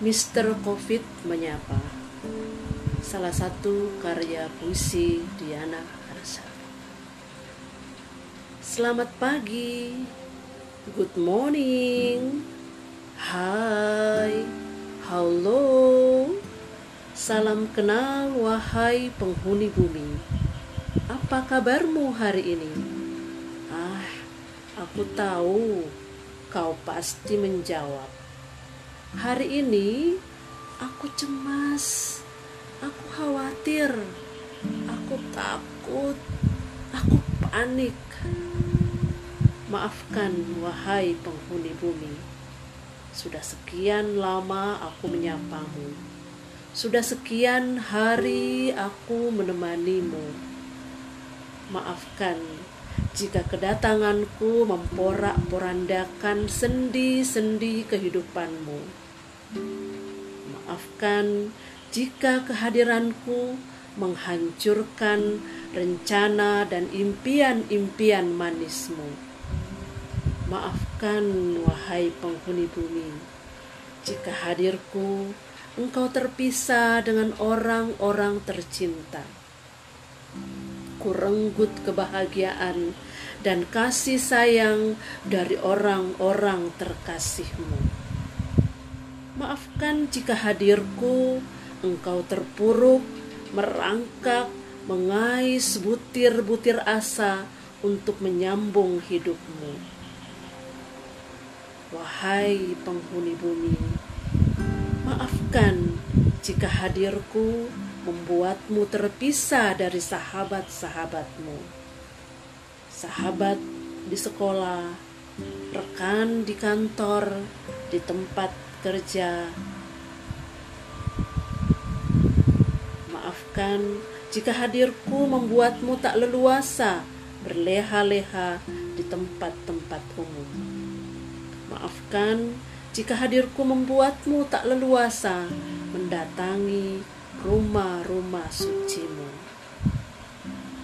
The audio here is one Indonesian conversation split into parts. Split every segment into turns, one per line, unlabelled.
Mr. Covid menyapa. Salah satu karya puisi Diana Harsa. Selamat pagi. Good morning. Hai. Halo. Salam kenal wahai penghuni bumi. Apa kabarmu hari ini? Ah, aku tahu kau pasti menjawab. Hari ini aku cemas, aku khawatir, aku takut, aku panik. Maafkan wahai penghuni bumi. Sudah sekian lama aku menyapamu. Sudah sekian hari aku menemanimu. Maafkan jika kedatanganku memporak-porandakan sendi-sendi kehidupanmu. Maafkan jika kehadiranku menghancurkan rencana dan impian-impian manismu. Maafkan, wahai penghuni bumi, jika hadirku engkau terpisah dengan orang-orang tercinta kurenggut kebahagiaan dan kasih sayang dari orang-orang terkasihmu. Maafkan jika hadirku engkau terpuruk, merangkak, mengais butir-butir asa untuk menyambung hidupmu. Wahai penghuni bumi, maafkan jika hadirku membuatmu terpisah dari sahabat-sahabatmu. Sahabat di sekolah, rekan di kantor, di tempat kerja. Maafkan jika hadirku membuatmu tak leluasa berleha-leha di tempat-tempat umum. Maafkan jika hadirku membuatmu tak leluasa mendatangi rumah-rumah sucimu.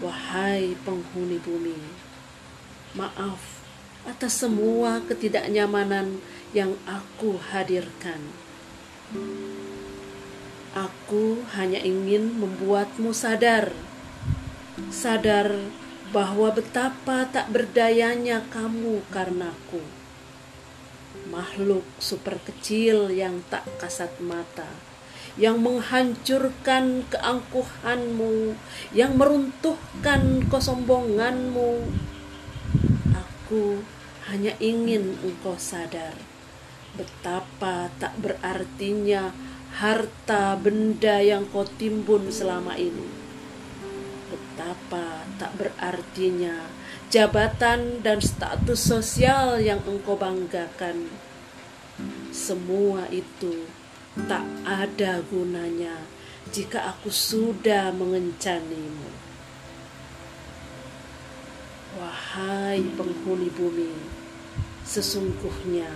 Wahai penghuni bumi, maaf atas semua ketidaknyamanan yang aku hadirkan. Aku hanya ingin membuatmu sadar, sadar bahwa betapa tak berdayanya kamu karenaku. Makhluk super kecil yang tak kasat mata yang menghancurkan keangkuhanmu, yang meruntuhkan kesombonganmu. Aku hanya ingin engkau sadar betapa tak berartinya harta benda yang kau timbun selama ini. Betapa tak berartinya jabatan dan status sosial yang engkau banggakan. Semua itu tak ada gunanya jika aku sudah mengencanimu. Wahai penghuni bumi, sesungguhnya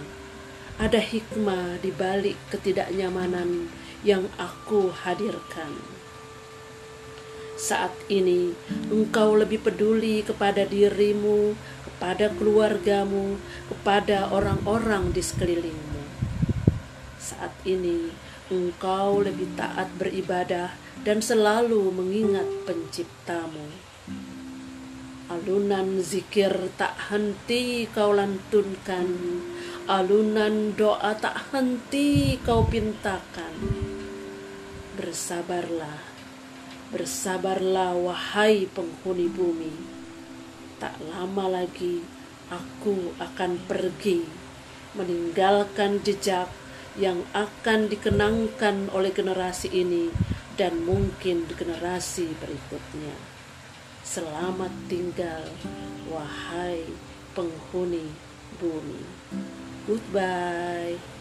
ada hikmah di balik ketidaknyamanan yang aku hadirkan. Saat ini engkau lebih peduli kepada dirimu, kepada keluargamu, kepada orang-orang di sekelilingmu saat ini engkau lebih taat beribadah dan selalu mengingat penciptamu. Alunan zikir tak henti kau lantunkan, alunan doa tak henti kau pintakan. Bersabarlah, bersabarlah wahai penghuni bumi. Tak lama lagi aku akan pergi meninggalkan jejak yang akan dikenangkan oleh generasi ini dan mungkin generasi berikutnya. Selamat tinggal, wahai penghuni bumi. Goodbye.